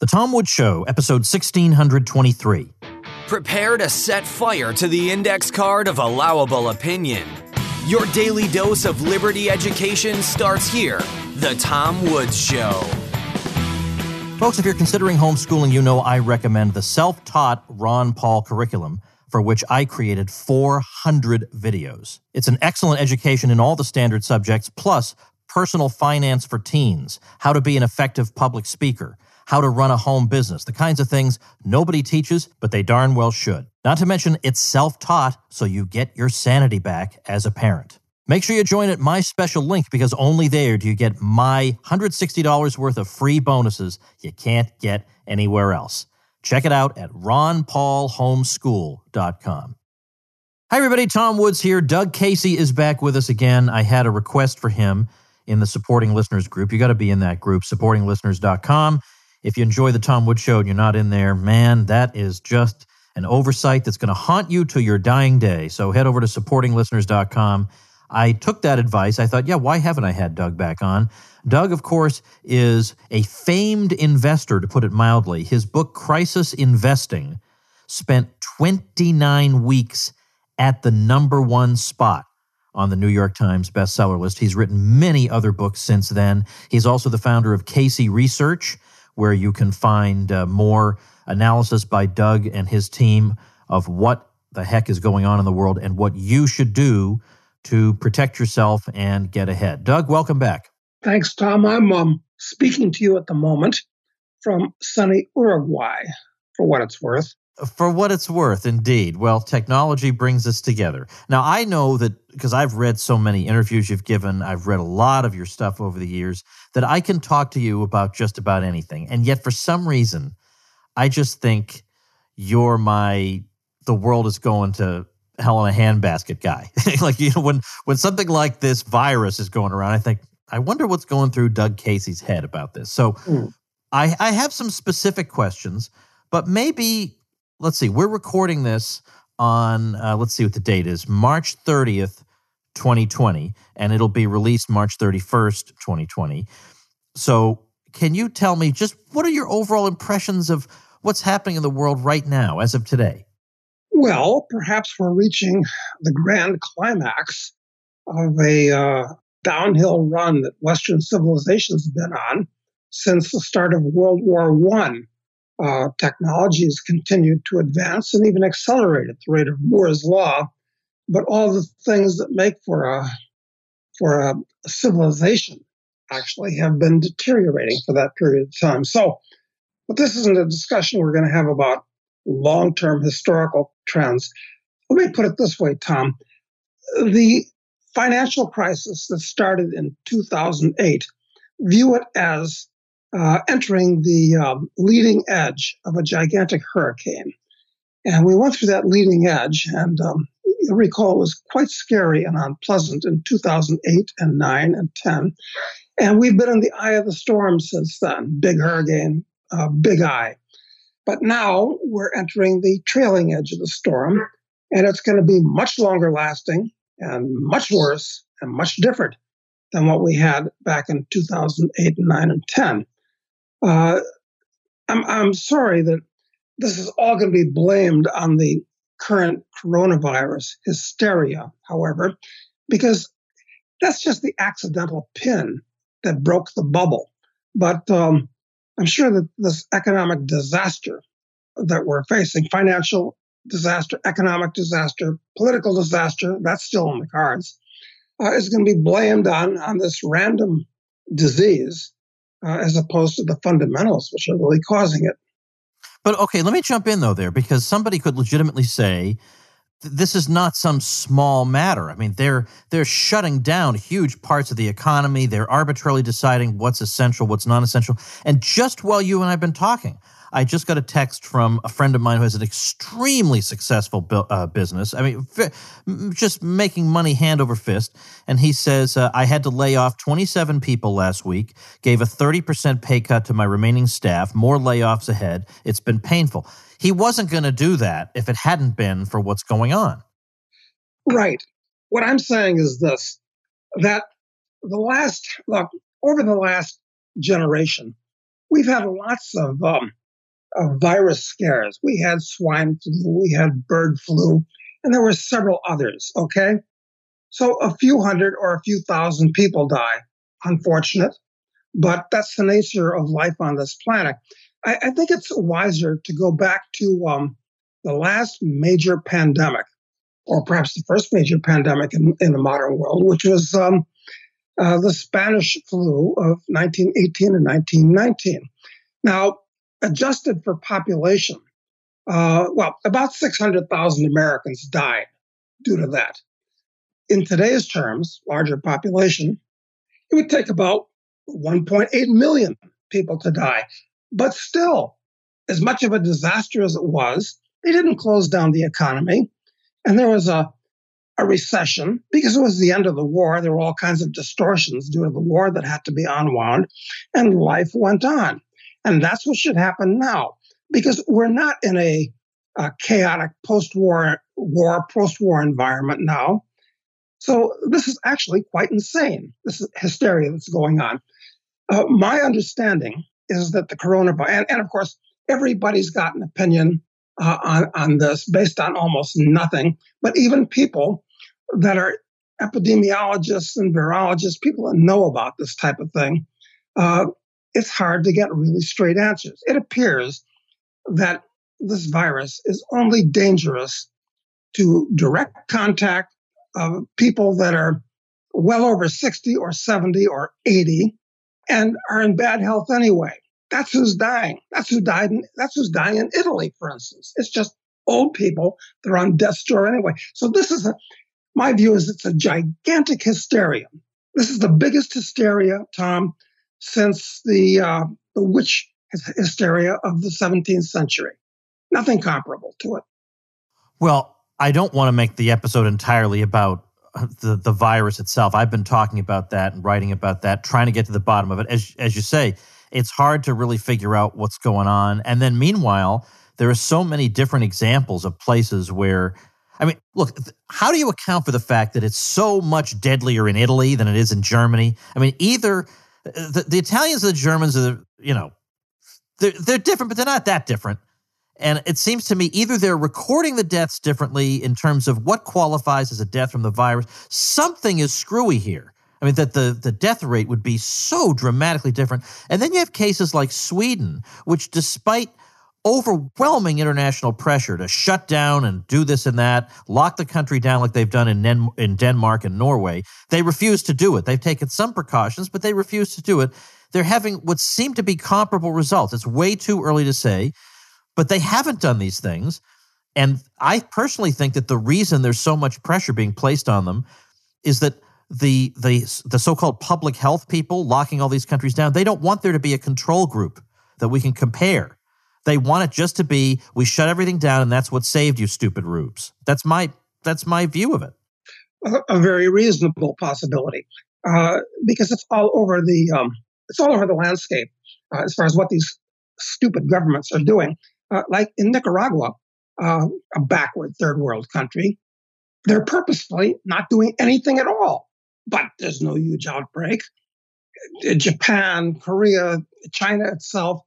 The Tom Woods Show, episode 1623. Prepare to set fire to the index card of allowable opinion. Your daily dose of liberty education starts here. The Tom Woods Show. Folks, if you're considering homeschooling, you know I recommend the self taught Ron Paul curriculum, for which I created 400 videos. It's an excellent education in all the standard subjects, plus personal finance for teens, how to be an effective public speaker how to run a home business, the kinds of things nobody teaches, but they darn well should. Not to mention, it's self taught, so you get your sanity back as a parent. Make sure you join at my special link because only there do you get my $160 worth of free bonuses you can't get anywhere else. Check it out at ronpaulhomeschool.com. Hi, everybody. Tom Woods here. Doug Casey is back with us again. I had a request for him in the supporting listeners group. You got to be in that group, supportinglisteners.com. If you enjoy the Tom Wood Show and you're not in there, man, that is just an oversight that's going to haunt you to your dying day. So head over to supportinglisteners.com. I took that advice. I thought, yeah, why haven't I had Doug back on? Doug, of course, is a famed investor, to put it mildly. His book, Crisis Investing, spent 29 weeks at the number one spot on the New York Times bestseller list. He's written many other books since then. He's also the founder of Casey Research where you can find uh, more analysis by Doug and his team of what the heck is going on in the world and what you should do to protect yourself and get ahead. Doug, welcome back. Thanks, Tom. I'm um, speaking to you at the moment from sunny Uruguay, for what it's worth. For what it's worth, indeed. Well, technology brings us together. Now, I know that because I've read so many interviews you've given, I've read a lot of your stuff over the years, that I can talk to you about just about anything. And yet, for some reason, I just think you're my the world is going to hell in a handbasket guy. like, you know, when, when something like this virus is going around, I think, I wonder what's going through Doug Casey's head about this. So, mm. I, I have some specific questions, but maybe let's see, we're recording this on, uh, let's see what the date is, March 30th, 2020, and it'll be released March 31st, 2020. So, can you tell me just what are your overall impressions of what's happening in the world right now as of today? Well, perhaps we're reaching the grand climax of a uh, downhill run that Western civilization's been on since the start of World War One uh, technology has continued to advance and even accelerate at the rate of Moore's law. But all the things that make for a for a civilization actually have been deteriorating for that period of time. So, but this isn't a discussion we're going to have about long-term historical trends. Let me put it this way, Tom: the financial crisis that started in 2008, view it as uh, entering the um, leading edge of a gigantic hurricane. And we went through that leading edge, and um, recall was quite scary and unpleasant in 2008 and 9 and 10. And we've been in the eye of the storm since then big hurricane, uh, big eye. But now we're entering the trailing edge of the storm, and it's going to be much longer lasting and much worse and much different than what we had back in 2008 and 9 and 10. Uh, I'm, I'm sorry that this is all going to be blamed on the current coronavirus hysteria, however, because that's just the accidental pin that broke the bubble. But um, I'm sure that this economic disaster that we're facing, financial disaster, economic disaster, political disaster, that's still on the cards, uh, is going to be blamed on, on this random disease uh, as opposed to the fundamentals, which are really causing it. But okay, let me jump in though there because somebody could legitimately say this is not some small matter. I mean, they're they're shutting down huge parts of the economy. They're arbitrarily deciding what's essential, what's non-essential. And just while you and I've been talking, I just got a text from a friend of mine who has an extremely successful bu- uh, business. I mean, just making money hand over fist. And he says, uh, I had to lay off 27 people last week, gave a 30% pay cut to my remaining staff, more layoffs ahead. It's been painful. He wasn't going to do that if it hadn't been for what's going on. Right. What I'm saying is this that the last, look, over the last generation, we've had lots of, um, of virus scares. We had swine flu, we had bird flu, and there were several others. Okay. So a few hundred or a few thousand people die. Unfortunate, but that's the nature of life on this planet. I, I think it's wiser to go back to um, the last major pandemic, or perhaps the first major pandemic in, in the modern world, which was um, uh, the Spanish flu of 1918 and 1919. Now, adjusted for population, uh, well, about 600,000 Americans died due to that. In today's terms, larger population, it would take about 1.8 million people to die. But still, as much of a disaster as it was, they didn't close down the economy. And there was a, a recession because it was the end of the war. There were all kinds of distortions due to the war that had to be unwound, and life went on. And that's what should happen now because we're not in a, a chaotic post-war war post-war environment now. So this is actually quite insane. This is hysteria that's going on. Uh, my understanding is that the coronavirus, and, and, of course, everybody's got an opinion uh, on, on this based on almost nothing, but even people that are epidemiologists and virologists, people that know about this type of thing, uh, it's hard to get really straight answers. It appears that this virus is only dangerous to direct contact of people that are well over 60 or 70 or 80 and are in bad health anyway. That's who's dying. That's who died. In, that's who's dying in Italy, for instance. It's just old people that are on death's door anyway. So this is a, my view is it's a gigantic hysteria. This is the biggest hysteria, Tom, since the uh, the witch hysteria of the 17th century. Nothing comparable to it. Well, I don't want to make the episode entirely about uh, the the virus itself. I've been talking about that and writing about that, trying to get to the bottom of it. As as you say, it's hard to really figure out what's going on. And then meanwhile, there are so many different examples of places where I mean, look, how do you account for the fact that it's so much deadlier in Italy than it is in Germany? I mean, either the, the Italians and the Germans are, you know, they're, they're different, but they're not that different. And it seems to me either they're recording the deaths differently in terms of what qualifies as a death from the virus. Something is screwy here. I mean, that the, the death rate would be so dramatically different. And then you have cases like Sweden, which, despite overwhelming international pressure to shut down and do this and that, lock the country down like they've done in, Nen- in Denmark and Norway, they refuse to do it. They've taken some precautions, but they refuse to do it. They're having what seem to be comparable results. It's way too early to say, but they haven't done these things. And I personally think that the reason there's so much pressure being placed on them is that the the the so-called public health people locking all these countries down, they don't want there to be a control group that we can compare. They want it just to be we shut everything down and that's what saved you, stupid rubes. That's my that's my view of it. A, a very reasonable possibility uh, because it's all over the um, it's all over the landscape uh, as far as what these stupid governments are doing. Uh, like in Nicaragua, uh, a backward third world country, they're purposefully not doing anything at all but there's no huge outbreak. Japan, Korea, China itself,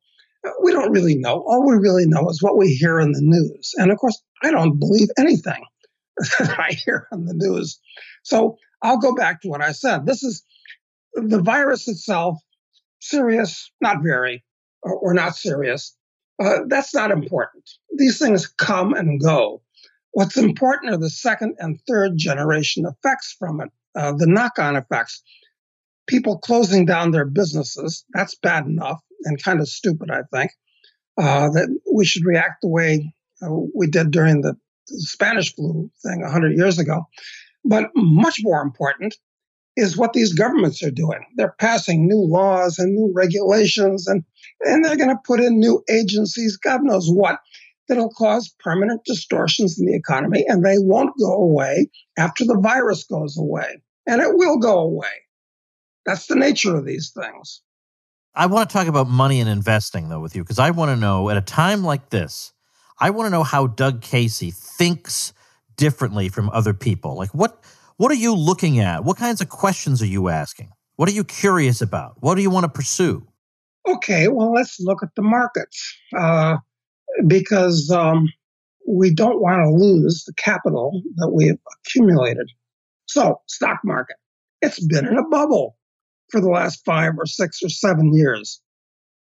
we don't really know. All we really know is what we hear in the news. And of course, I don't believe anything that I hear on the news. So I'll go back to what I said. This is the virus itself, serious, not very, or, or not serious. Uh, that's not important. These things come and go. What's important are the second and third generation effects from it uh, the knock on effects. People closing down their businesses, that's bad enough and kind of stupid, I think. Uh, that we should react the way uh, we did during the Spanish flu thing 100 years ago. But much more important is what these governments are doing. They're passing new laws and new regulations, and, and they're going to put in new agencies, God knows what, that'll cause permanent distortions in the economy, and they won't go away after the virus goes away. And it will go away. That's the nature of these things. I want to talk about money and investing, though, with you, because I want to know at a time like this, I want to know how Doug Casey thinks differently from other people. Like, what, what are you looking at? What kinds of questions are you asking? What are you curious about? What do you want to pursue? Okay, well, let's look at the markets uh, because um, we don't want to lose the capital that we've accumulated. So, stock market, it's been in a bubble for the last five or six or seven years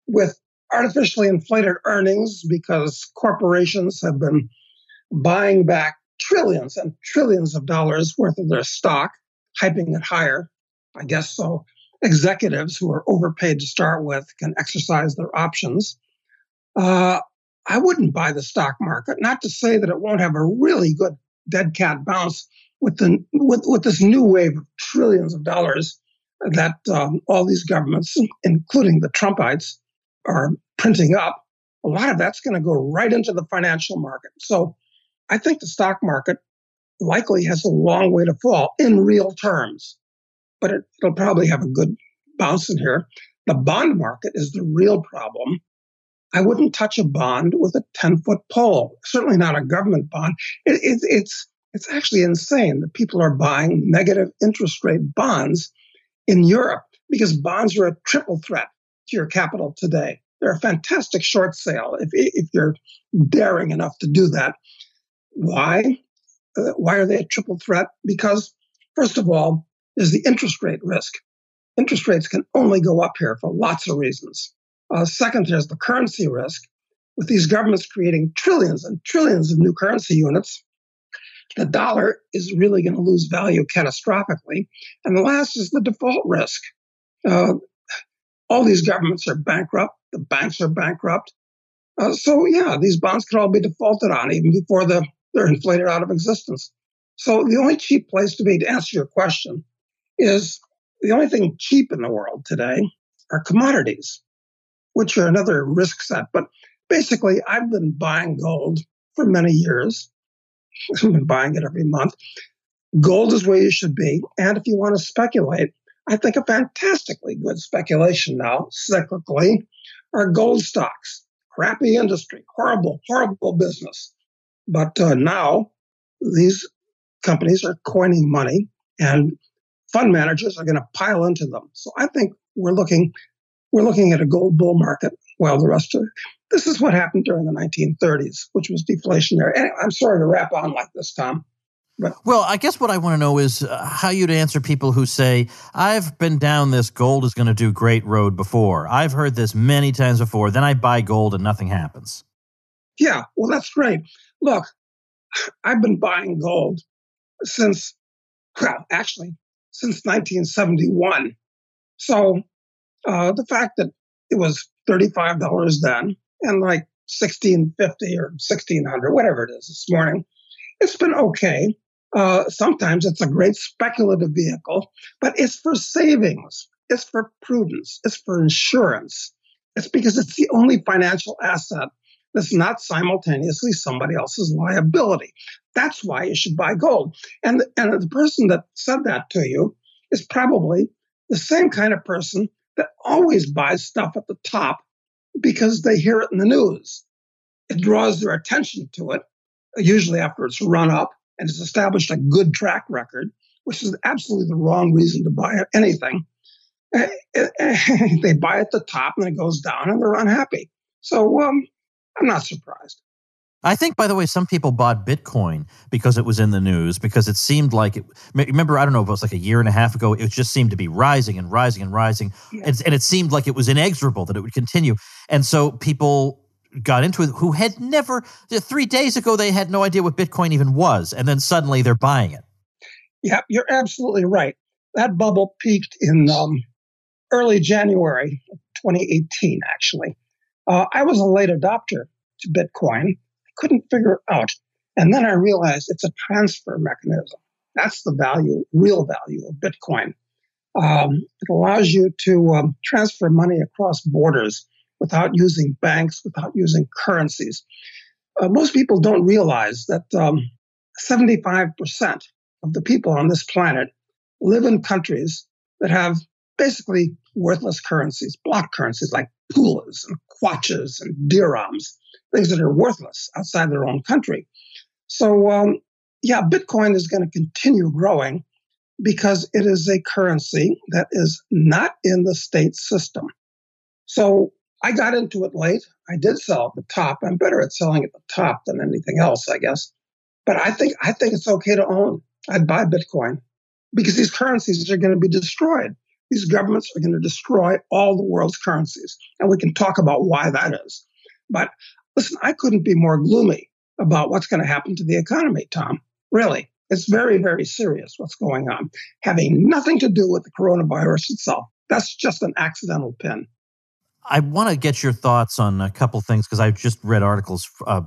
with artificially inflated earnings because corporations have been buying back trillions and trillions of dollars worth of their stock, hyping it higher. I guess so. Executives who are overpaid to start with can exercise their options. Uh, I wouldn't buy the stock market. Not to say that it won't have a really good dead cat bounce with the with, with this new wave of trillions of dollars that um, all these governments, including the Trumpites, are printing up. A lot of that's going to go right into the financial market. So I think the stock market likely has a long way to fall in real terms, but it, will probably have a good bounce in here. The bond market is the real problem. I wouldn't touch a bond with a 10 foot pole, certainly not a government bond. It, it, it's, it's actually insane that people are buying negative interest rate bonds in Europe because bonds are a triple threat to your capital today. They're a fantastic short sale if, if you're daring enough to do that. Why? Uh, why are they a triple threat? Because, first of all, there's the interest rate risk. Interest rates can only go up here for lots of reasons. Uh, second, there's the currency risk. With these governments creating trillions and trillions of new currency units, the dollar is really going to lose value catastrophically. And the last is the default risk. Uh, all these governments are bankrupt, the banks are bankrupt. Uh, so, yeah, these bonds could all be defaulted on even before the they're inflated out of existence. So the only cheap place to be to answer your question is the only thing cheap in the world today are commodities, which are another risk set. But basically, I've been buying gold for many years. I've been buying it every month. Gold is where you should be. And if you want to speculate, I think a fantastically good speculation now, cyclically, are gold stocks. Crappy industry, horrible, horrible business. But uh, now these companies are coining money and fund managers are going to pile into them. So I think we're looking we're looking at a gold bull market while the rest of this is what happened during the 1930s, which was deflationary. Anyway, I'm sorry to wrap on like this, Tom. But, well, I guess what I want to know is uh, how you'd answer people who say, I've been down this gold is going to do great road before. I've heard this many times before. Then I buy gold and nothing happens. Yeah, well, that's great. Look, I've been buying gold since, well, actually, since 1971. So uh, the fact that it was $35 then and like 1650 or 1600, whatever it is this morning, it's been okay. Uh, sometimes it's a great speculative vehicle, but it's for savings, it's for prudence, it's for insurance. It's because it's the only financial asset that's not simultaneously somebody else's liability. That's why you should buy gold. And, and the person that said that to you is probably the same kind of person that always buys stuff at the top because they hear it in the news. It draws their attention to it, usually after it's run up and it's established a good track record, which is absolutely the wrong reason to buy anything. Eh, eh, they buy at the top and it goes down and they're unhappy. So um, I'm not surprised. I think, by the way, some people bought Bitcoin because it was in the news, because it seemed like it. Remember, I don't know if it was like a year and a half ago, it just seemed to be rising and rising and rising. Yeah. And, and it seemed like it was inexorable, that it would continue. And so people got into it who had never, three days ago, they had no idea what Bitcoin even was. And then suddenly they're buying it. Yeah, you're absolutely right. That bubble peaked in um, early January 2018, actually. Uh, I was a late adopter to Bitcoin. Couldn't figure out. And then I realized it's a transfer mechanism. That's the value, real value of Bitcoin. Um, it allows you to um, transfer money across borders without using banks, without using currencies. Uh, most people don't realize that um, 75% of the people on this planet live in countries that have basically worthless currencies, block currencies like pulas and kwachas and dirhams, things that are worthless outside their own country. So, um, yeah, Bitcoin is going to continue growing because it is a currency that is not in the state system. So I got into it late. I did sell at the top. I'm better at selling at the top than anything else, I guess. But I think I think it's okay to own. I'd buy Bitcoin because these currencies are going to be destroyed. These governments are going to destroy all the world's currencies. And we can talk about why that is. But listen, I couldn't be more gloomy about what's going to happen to the economy, Tom. Really. It's very, very serious what's going on, having nothing to do with the coronavirus itself. That's just an accidental pin. I want to get your thoughts on a couple things because I've just read articles uh,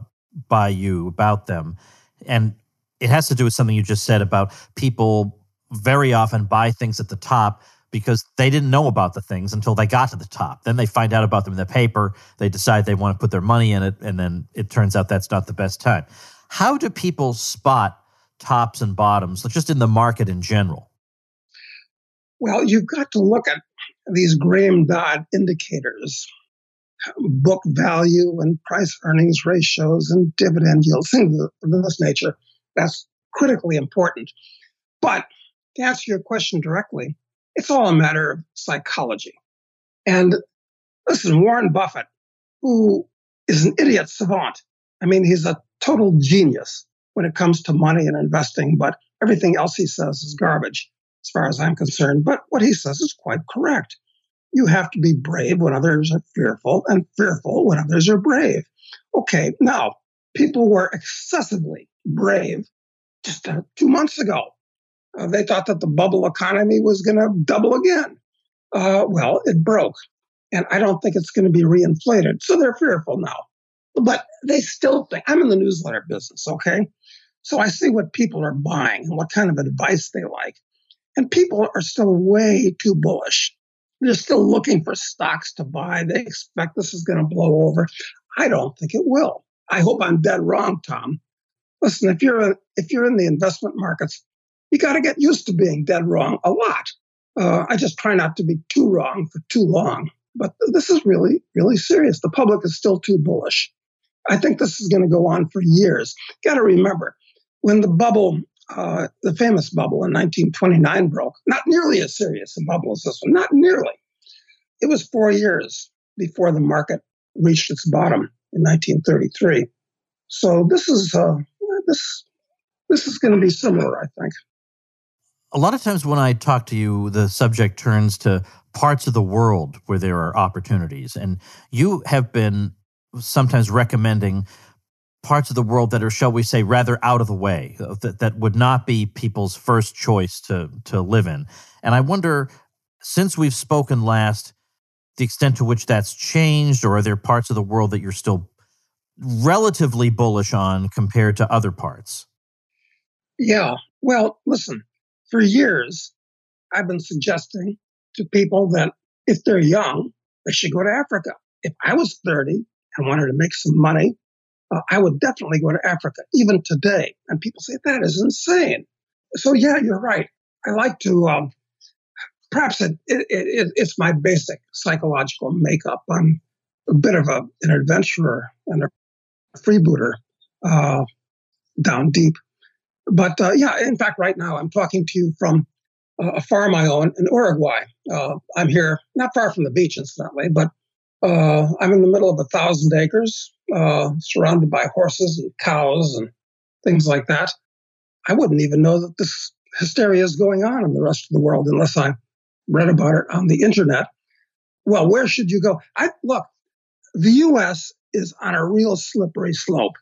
by you about them. And it has to do with something you just said about people very often buy things at the top because they didn't know about the things until they got to the top. Then they find out about them in the paper. They decide they want to put their money in it. And then it turns out that's not the best time. How do people spot tops and bottoms, just in the market in general? Well, you've got to look at these Graham Dodd indicators book value and price earnings ratios and dividend yields, things of this nature. That's critically important. But to answer your question directly, it's all a matter of psychology. And listen, Warren Buffett, who is an idiot savant, I mean, he's a total genius when it comes to money and investing, but everything else he says is garbage as far as I'm concerned. But what he says is quite correct. You have to be brave when others are fearful and fearful when others are brave. Okay, now, people were excessively brave just uh, two months ago. Uh, they thought that the bubble economy was going to double again. Uh, well, it broke. And I don't think it's going to be reinflated. So they're fearful now. But they still think I'm in the newsletter business, okay? So I see what people are buying and what kind of advice they like. And people are still way too bullish. They're still looking for stocks to buy. They expect this is going to blow over. I don't think it will. I hope I'm dead wrong, Tom. Listen, if you're if you're in the investment markets, you got to get used to being dead wrong a lot. Uh, I just try not to be too wrong for too long. But this is really, really serious. The public is still too bullish. I think this is going to go on for years. Got to remember, when the bubble, uh, the famous bubble in 1929 broke, not nearly as serious a bubble as this one, not nearly. It was four years before the market reached its bottom in 1933. So this is uh, this this is going to be similar, I think. A lot of times when I talk to you, the subject turns to parts of the world where there are opportunities, and you have been sometimes recommending parts of the world that are, shall we say, rather out of the way, uh, that, that would not be people's first choice to, to live in. And I wonder, since we've spoken last, the extent to which that's changed, or are there parts of the world that you're still relatively bullish on compared to other parts? Yeah. Well, listen, for years, I've been suggesting to people that if they're young, they should go to Africa. If I was 30 and wanted to make some money, uh, I would definitely go to Africa, even today. And people say, that is insane. So, yeah, you're right. I like to, um, perhaps it, it, it, it's my basic psychological makeup. I'm a bit of a, an adventurer and a freebooter uh, down deep. But uh, yeah, in fact, right now I'm talking to you from a farm I own in Uruguay. Uh, I'm here, not far from the beach, incidentally, but uh, I'm in the middle of a thousand acres, uh, surrounded by horses and cows and things like that. I wouldn't even know that this hysteria is going on in the rest of the world unless I read about it on the internet. Well, where should you go? I look, the U.S. is on a real slippery slope.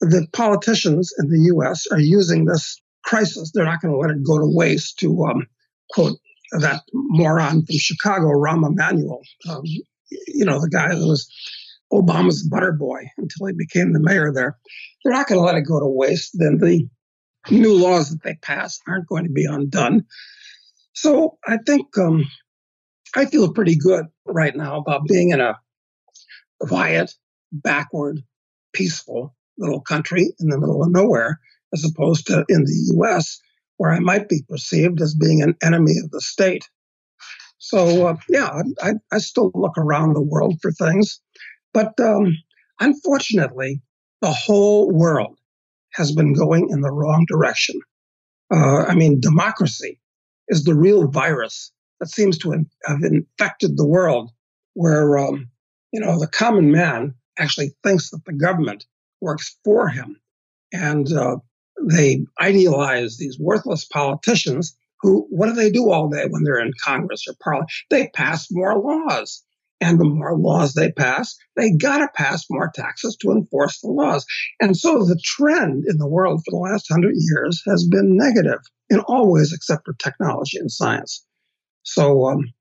The politicians in the U.S. are using this crisis. They're not going to let it go to waste to um, quote that moron from Chicago, Rahm Emanuel. Um, you know, the guy that was Obama's butter boy until he became the mayor there. They're not going to let it go to waste. Then the new laws that they pass aren't going to be undone. So I think um, I feel pretty good right now about being in a quiet, backward, peaceful little country in the middle of nowhere, as opposed to in the U.S., where I might be perceived as being an enemy of the state. So uh, yeah, I, I, still look around the world for things, but um, unfortunately, the whole world has been going in the wrong direction. Uh, I mean, democracy is the real virus that seems to have infected the world, where um, you know, the common man actually thinks that the government works for him. And uh, they idealize these worthless politicians who, what do they do all day when they're in Congress or Parliament? They pass more laws. And the more laws they pass, they got to pass more taxes to enforce the laws. And so the trend in the world for the last hundred years has been negative in all ways except for technology and science. So, um,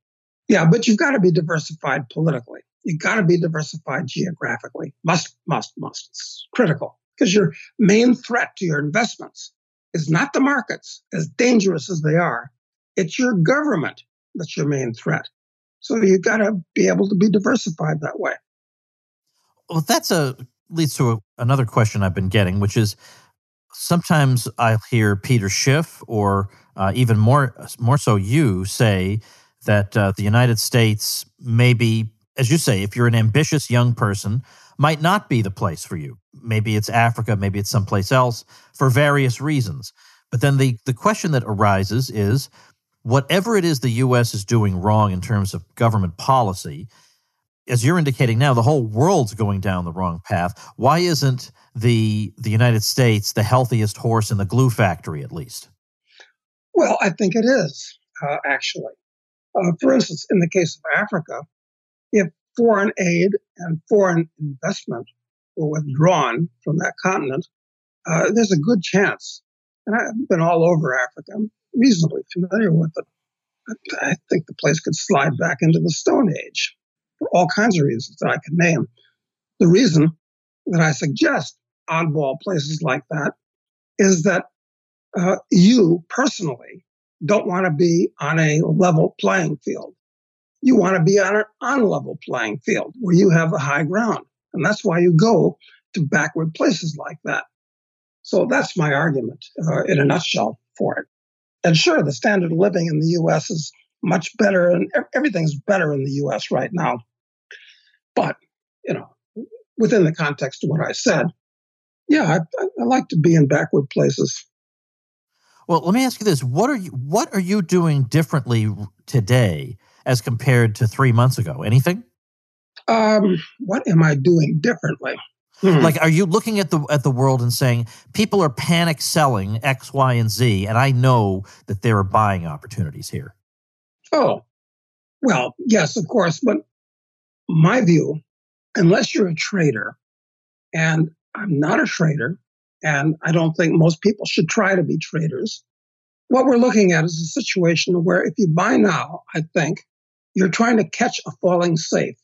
yeah, but you've got to be diversified politically. You've got to be diversified geographically. Must, must, must. It's critical because your main threat to your investments is not the markets, as dangerous as they are. It's your government that's your main threat. So you got to be able to be diversified that way. Well, that's a leads to a, another question I've been getting, which is sometimes I hear Peter Schiff or uh, even more more so you say that uh, the United States maybe, as you say, if you're an ambitious young person, might not be the place for you. Maybe it's Africa, maybe it's someplace else for various reasons. But then the, the question that arises is whatever it is the U.S. is doing wrong in terms of government policy, as you're indicating now, the whole world's going down the wrong path. Why isn't the the United States the healthiest horse in the glue factory, at least? Well, I think it is uh, actually. Uh, for instance, in the case of Africa, if foreign aid and foreign investment were withdrawn from that continent, uh, there's a good chance. And I've been all over Africa. I'm reasonably familiar with it. I think the place could slide back into the Stone Age for all kinds of reasons that I can name. The reason that I suggest oddball places like that is that uh, you personally don't want to be on a level playing field. You want to be on an unlevel playing field where you have the high ground. And that's why you go to backward places like that. So that's my argument uh, in a nutshell for it. And sure, the standard of living in the U.S. is much better, and everything's better in the U.S. right now. But, you know, within the context of what I said, yeah, I, I like to be in backward places. Well, let me ask you this: what are you what are you doing differently today as compared to three months ago? Anything? Um, what am I doing differently? Hmm. Like, are you looking at the at the world and saying people are panic selling X, Y, and Z, and I know that there are buying opportunities here? Oh, well, yes, of course, but my view, unless you're a trader, and I'm not a trader, and I don't think most people should try to be traders. What we're looking at is a situation where if you buy now, I think you're trying to catch a falling safe.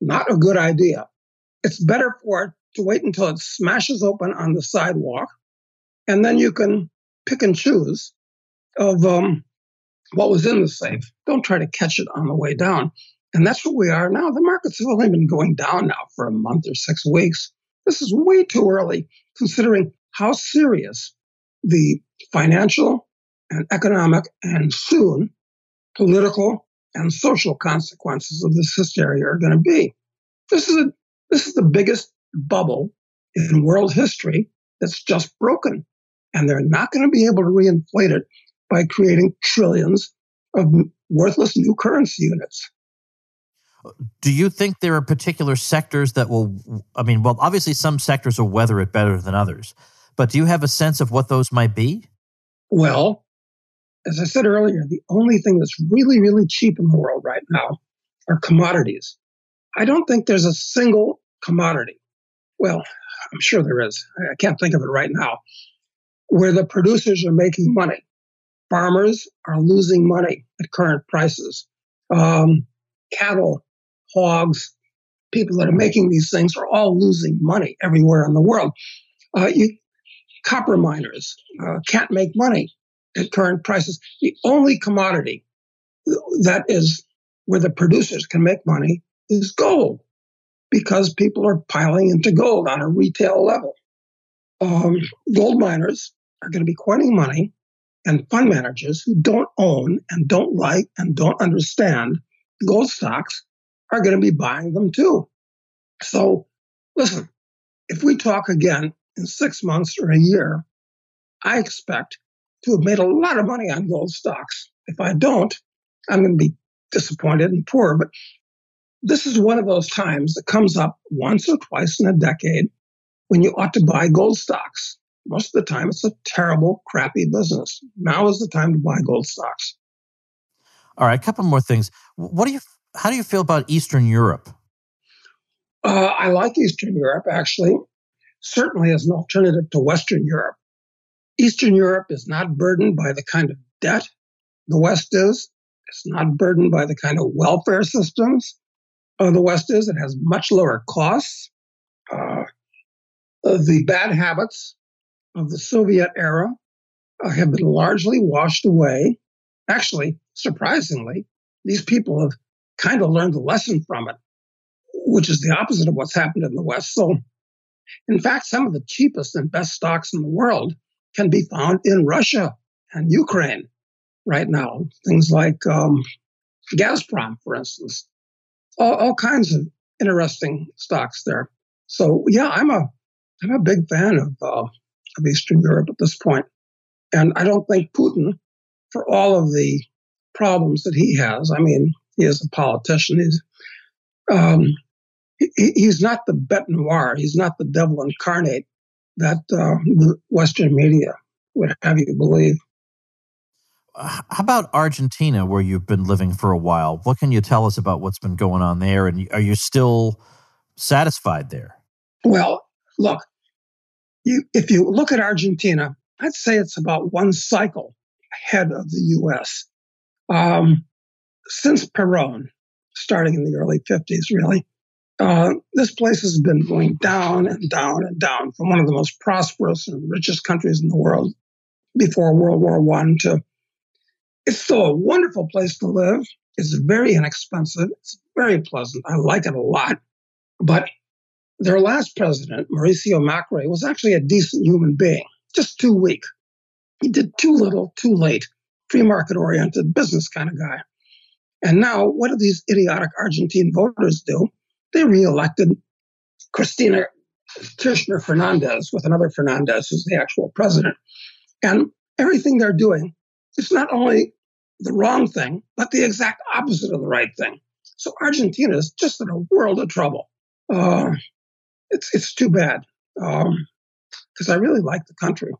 Not a good idea. It's better for it to wait until it smashes open on the sidewalk, and then you can pick and choose of um, what was in the safe. Don't try to catch it on the way down. And that's what we are now. The markets have only been going down now for a month or six weeks. This is way too early, considering how serious the financial and economic and soon political and social consequences of this hysteria are going to be. This is a this is the biggest bubble in world history that's just broken. And they're not going to be able to reinflate it by creating trillions of worthless new currency units. Do you think there are particular sectors that will, I mean, well, obviously some sectors will weather it better than others, but do you have a sense of what those might be? Well, as I said earlier, the only thing that's really, really cheap in the world right now are commodities. I don't think there's a single commodity well, I'm sure there is. I can't think of it right now, where the producers are making money. Farmers are losing money at current prices. Um, cattle, hogs, people that are making these things are all losing money everywhere in the world. Uh, you, copper miners uh, can't make money at current prices. The only commodity that is where the producers can make money is gold because people are piling into gold on a retail level. Um, gold miners are going to be coining money, and fund managers who don't own and don't like and don't understand gold stocks are going to be buying them too. So, listen, if we talk again in six months or a year, I expect to have made a lot of money on gold stocks. If I don't, I'm going to be disappointed and poor. But this is one of those times that comes up once or twice in a decade when you ought to buy gold stocks. Most of the time, it's a terrible, crappy business. Now is the time to buy gold stocks. All right, a couple more things. What do you? How do you feel about Eastern Europe? Uh, I like Eastern Europe actually, certainly as an alternative to Western Europe. Eastern Europe is not burdened by the kind of debt the West is. It's not burdened by the kind of welfare systems uh, the West is. It has much lower costs. Uh, the bad habits of the Soviet era uh, have been largely washed away. Actually, surprisingly, these people have kind of learned the lesson from it, which is the opposite of what's happened in the West. So, in fact, some of the cheapest and best stocks in the world can be found in Russia and Ukraine right now. Things like um, Gazprom, for instance, all, all kinds of interesting stocks there. So, yeah, I'm a I'm a big fan of uh, of Eastern Europe at this point. and I don't think Putin, for all of the problems that he has, I mean, he is a politician. He's um, he, he's not the bête noir. He's not the devil incarnate that uh, the Western media would have you believe. How about Argentina, where you've been living for a while? What can you tell us about what's been going on there? And are you still satisfied there? Well, look, you, if you look at Argentina, I'd say it's about one cycle ahead of the U.S. Um, since Perón, starting in the early 50s, really, uh, this place has been going down and down and down from one of the most prosperous and richest countries in the world before World War One to it's still a wonderful place to live. It's very inexpensive. It's very pleasant. I like it a lot. But their last president, Mauricio Macri, was actually a decent human being, just too weak. He did too little, too late, free market oriented business kind of guy. And now, what do these idiotic Argentine voters do? They reelected Cristina Kirchner Fernandez with another Fernandez, who's the actual president. And everything they're doing is not only the wrong thing, but the exact opposite of the right thing. So Argentina is just in a world of trouble. Uh, it's it's too bad because um, I really like the country.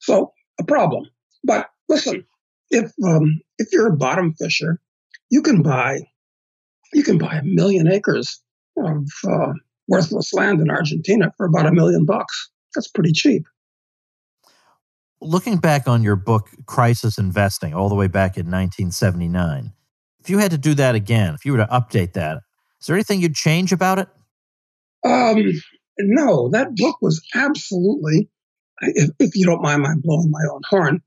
So a problem. But listen, if um, if you're a bottom fisher, you can buy you can buy a million acres of uh, worthless land in Argentina for about a million bucks. That's pretty cheap. Looking back on your book, Crisis Investing, all the way back in 1979, if you had to do that again, if you were to update that, is there anything you'd change about it? Um, no, that book was absolutely, if, if, you don't mind my blowing my own horn,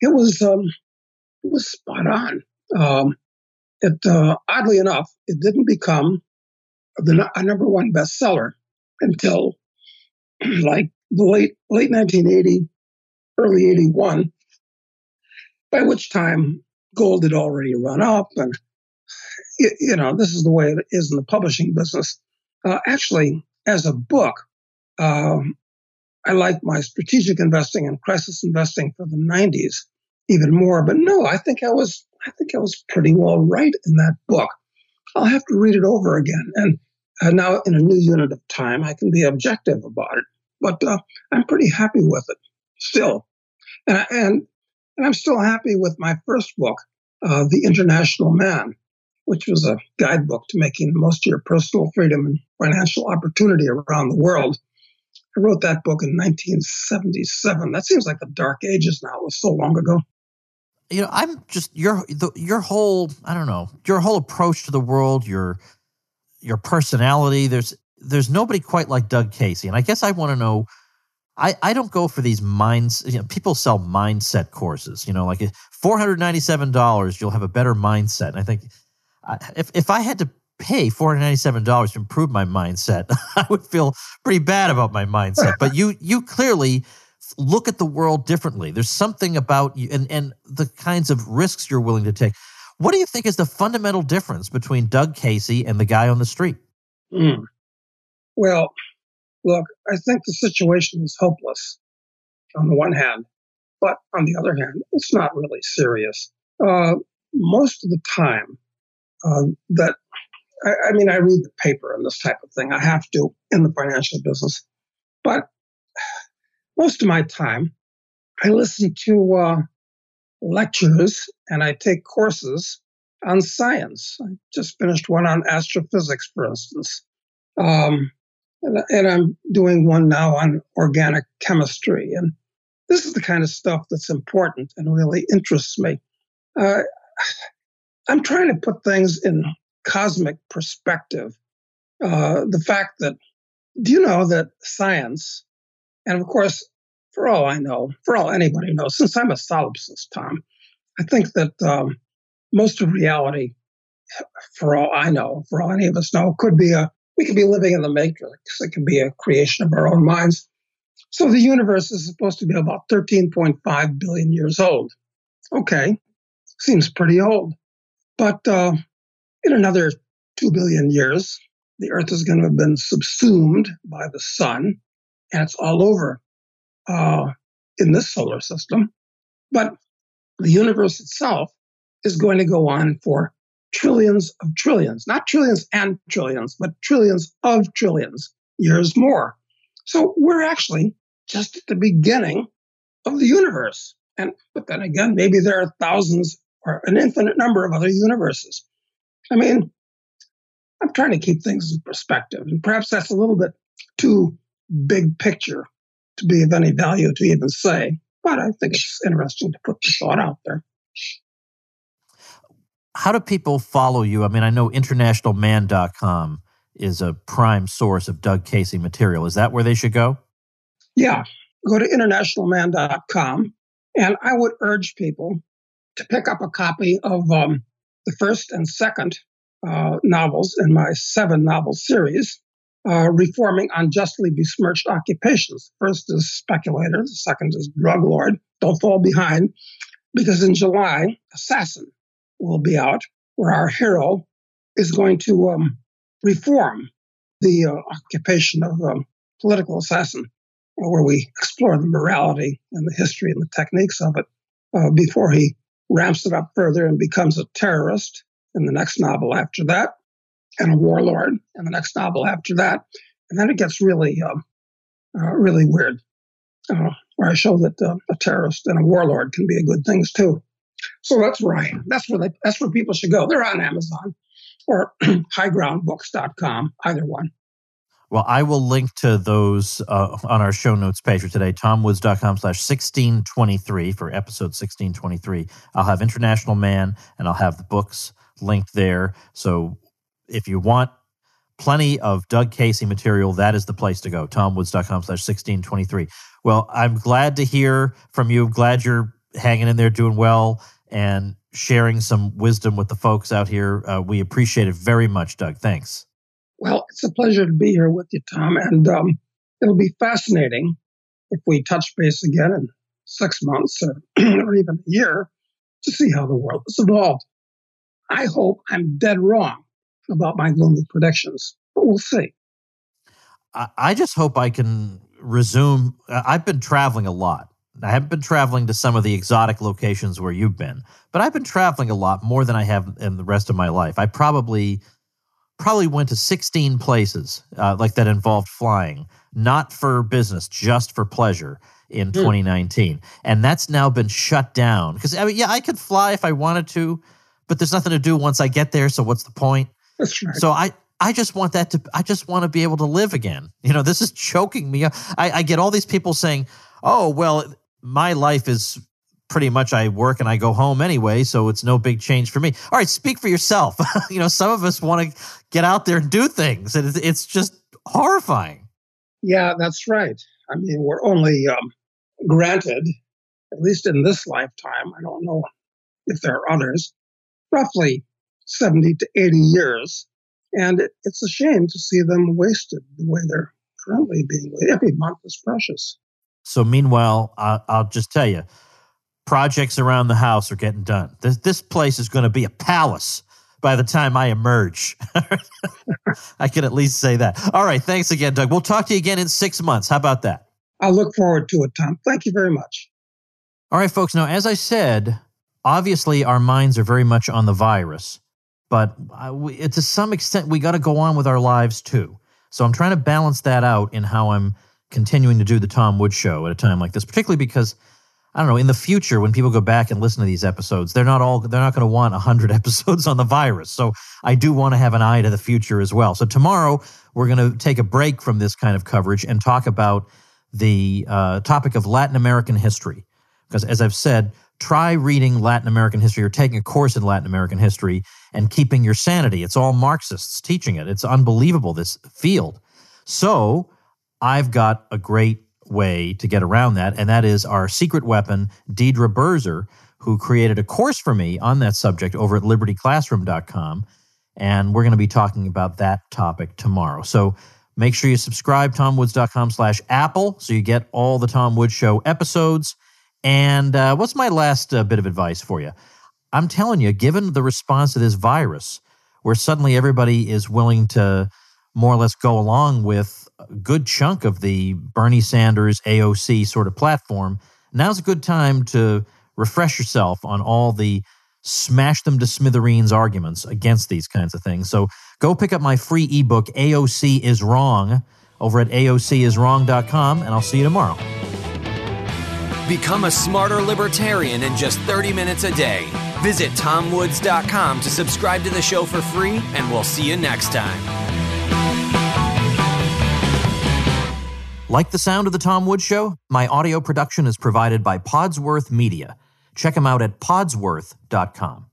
it was um, it was spot on. Um, it uh, oddly enough, it didn't become the a number one bestseller until like the late late 1980, early 81, by which time gold had already run up, and you know this is the way it is in the publishing business. Uh, actually, as a book, um, I like my strategic investing and crisis investing for the 90s even more. But no, I think I was I think I was pretty well right in that book. I'll have to read it over again, and uh, now in a new unit of time, I can be objective about it. But uh, I'm pretty happy with it still, and and, and I'm still happy with my first book, uh, The International Man which was a guidebook to making the most of your personal freedom and financial opportunity around the world. I wrote that book in 1977. That seems like the dark ages now. It was so long ago. You know, I'm just your the, your whole I don't know your whole approach to the world, your your personality. There's there's nobody quite like Doug Casey, and I guess I want to know. I, I don't go for these minds. You know, people sell mindset courses. You know, like eh, four hundred ninety seven dollars, you'll have a better mindset. And I think if if I had to pay four hundred ninety seven dollars to improve my mindset, I would feel pretty bad about my mindset. but you you clearly look at the world differently. There's something about you and and the kinds of risks you're willing to take. What do you think is the fundamental difference between Doug Casey and the guy on the street? Mm. Well, look, I think the situation is hopeless on the one hand, but on the other hand, it's not really serious. Uh, most of the time, uh, that I, I mean, I read the paper and this type of thing. I have to in the financial business. But most of my time, I listen to uh, lectures and I take courses on science. I just finished one on astrophysics, for instance. Um, and, and, I'm doing one now on organic chemistry. And this is the kind of stuff that's important and really interests me. Uh, I'm trying to put things in cosmic perspective. Uh, the fact that, do you know that science, and of course, for all I know, for all anybody knows, since I'm a solipsist, Tom, I think that um, most of reality, for all I know, for all any of us know, could be a we could be living in the matrix. It could be a creation of our own minds. So the universe is supposed to be about 13.5 billion years old. Okay, seems pretty old. But uh, in another 2 billion years, the Earth is going to have been subsumed by the sun, and it's all over uh, in this solar system. But the universe itself is going to go on for trillions of trillions, not trillions and trillions, but trillions of trillions years more. So we're actually just at the beginning of the universe. And but then again, maybe there are thousands or an infinite number of other universes. I mean, I'm trying to keep things in perspective, and perhaps that's a little bit too big picture to be of any value to even say. But I think it's interesting to put the thought out there how do people follow you? I mean, I know internationalman.com is a prime source of Doug Casey material. Is that where they should go? Yeah, go to internationalman.com. And I would urge people to pick up a copy of um, the first and second uh, novels in my seven novel series, uh, Reforming Unjustly Besmirched Occupations. First is Speculator, the second is Drug Lord. Don't fall behind, because in July, Assassin will be out, where our hero is going to um, reform the uh, occupation of um, political assassin, where we explore the morality and the history and the techniques of it uh, before he ramps it up further and becomes a terrorist in the next novel after that, and a warlord in the next novel after that. And then it gets really, um, uh, really weird, uh, where I show that uh, a terrorist and a warlord can be good things too. So that's am. That's where they, that's where people should go. They're on Amazon or highgroundbooks.com, either one. Well, I will link to those uh, on our show notes page for today, tomwoods.com slash 1623 for episode 1623. I'll have International Man and I'll have the books linked there. So if you want plenty of Doug Casey material, that is the place to go, tomwoods.com slash 1623. Well, I'm glad to hear from you. Glad you're hanging in there, doing well, and sharing some wisdom with the folks out here. Uh, we appreciate it very much, Doug. Thanks. Well, it's a pleasure to be here with you, Tom. And um, it'll be fascinating if we touch base again in six months or, or even a year to see how the world has evolved. I hope I'm dead wrong about my gloomy predictions, but we'll see. I just hope I can resume. I've been traveling a lot I haven't been traveling to some of the exotic locations where you've been, but I've been traveling a lot more than I have in the rest of my life. I probably probably went to 16 places uh, like that involved flying, not for business, just for pleasure in mm. 2019. And that's now been shut down because I mean, yeah, I could fly if I wanted to, but there's nothing to do once I get there. So what's the point? That's right. So I, I just want that to, I just want to be able to live again. You know, this is choking me. I, I get all these people saying, oh, well, my life is pretty much I work and I go home anyway, so it's no big change for me. All right, speak for yourself. you know, some of us want to get out there and do things, and it's just horrifying. Yeah, that's right. I mean, we're only um, granted, at least in this lifetime, I don't know if there are others, roughly 70 to 80 years. And it, it's a shame to see them wasted the way they're currently being wasted. Every month is precious. So meanwhile, I, I'll just tell you, projects around the house are getting done. This, this place is going to be a palace by the time I emerge. I can at least say that. All right. Thanks again, Doug. We'll talk to you again in six months. How about that? I'll look forward to it, Tom. Thank you very much. All right, folks. Now, as I said, obviously our minds are very much on the virus, but I, to some extent, we got to go on with our lives too. So I'm trying to balance that out in how I'm continuing to do the Tom Woods show at a time like this, particularly because I don't know, in the future when people go back and listen to these episodes, they're not all they're not going to want 100 episodes on the virus. So I do want to have an eye to the future as well. So tomorrow we're going to take a break from this kind of coverage and talk about the uh, topic of Latin American history. Because as I've said, try reading Latin American history or taking a course in Latin American history and keeping your sanity. It's all Marxists teaching it. It's unbelievable, this field. So I've got a great way to get around that, and that is our secret weapon, Deidre Berzer, who created a course for me on that subject over at libertyclassroom.com. And we're going to be talking about that topic tomorrow. So make sure you subscribe, tomwoods.com slash Apple, so you get all the Tom Woods Show episodes. And uh, what's my last uh, bit of advice for you? I'm telling you, given the response to this virus, where suddenly everybody is willing to more or less go along with a good chunk of the Bernie Sanders AOC sort of platform, now's a good time to refresh yourself on all the smash them to smithereens arguments against these kinds of things. So go pick up my free ebook, AOC is Wrong, over at AOCiswrong.com, and I'll see you tomorrow. Become a smarter libertarian in just 30 minutes a day. Visit tomwoods.com to subscribe to the show for free, and we'll see you next time. Like the sound of The Tom Woods Show? My audio production is provided by Podsworth Media. Check them out at podsworth.com.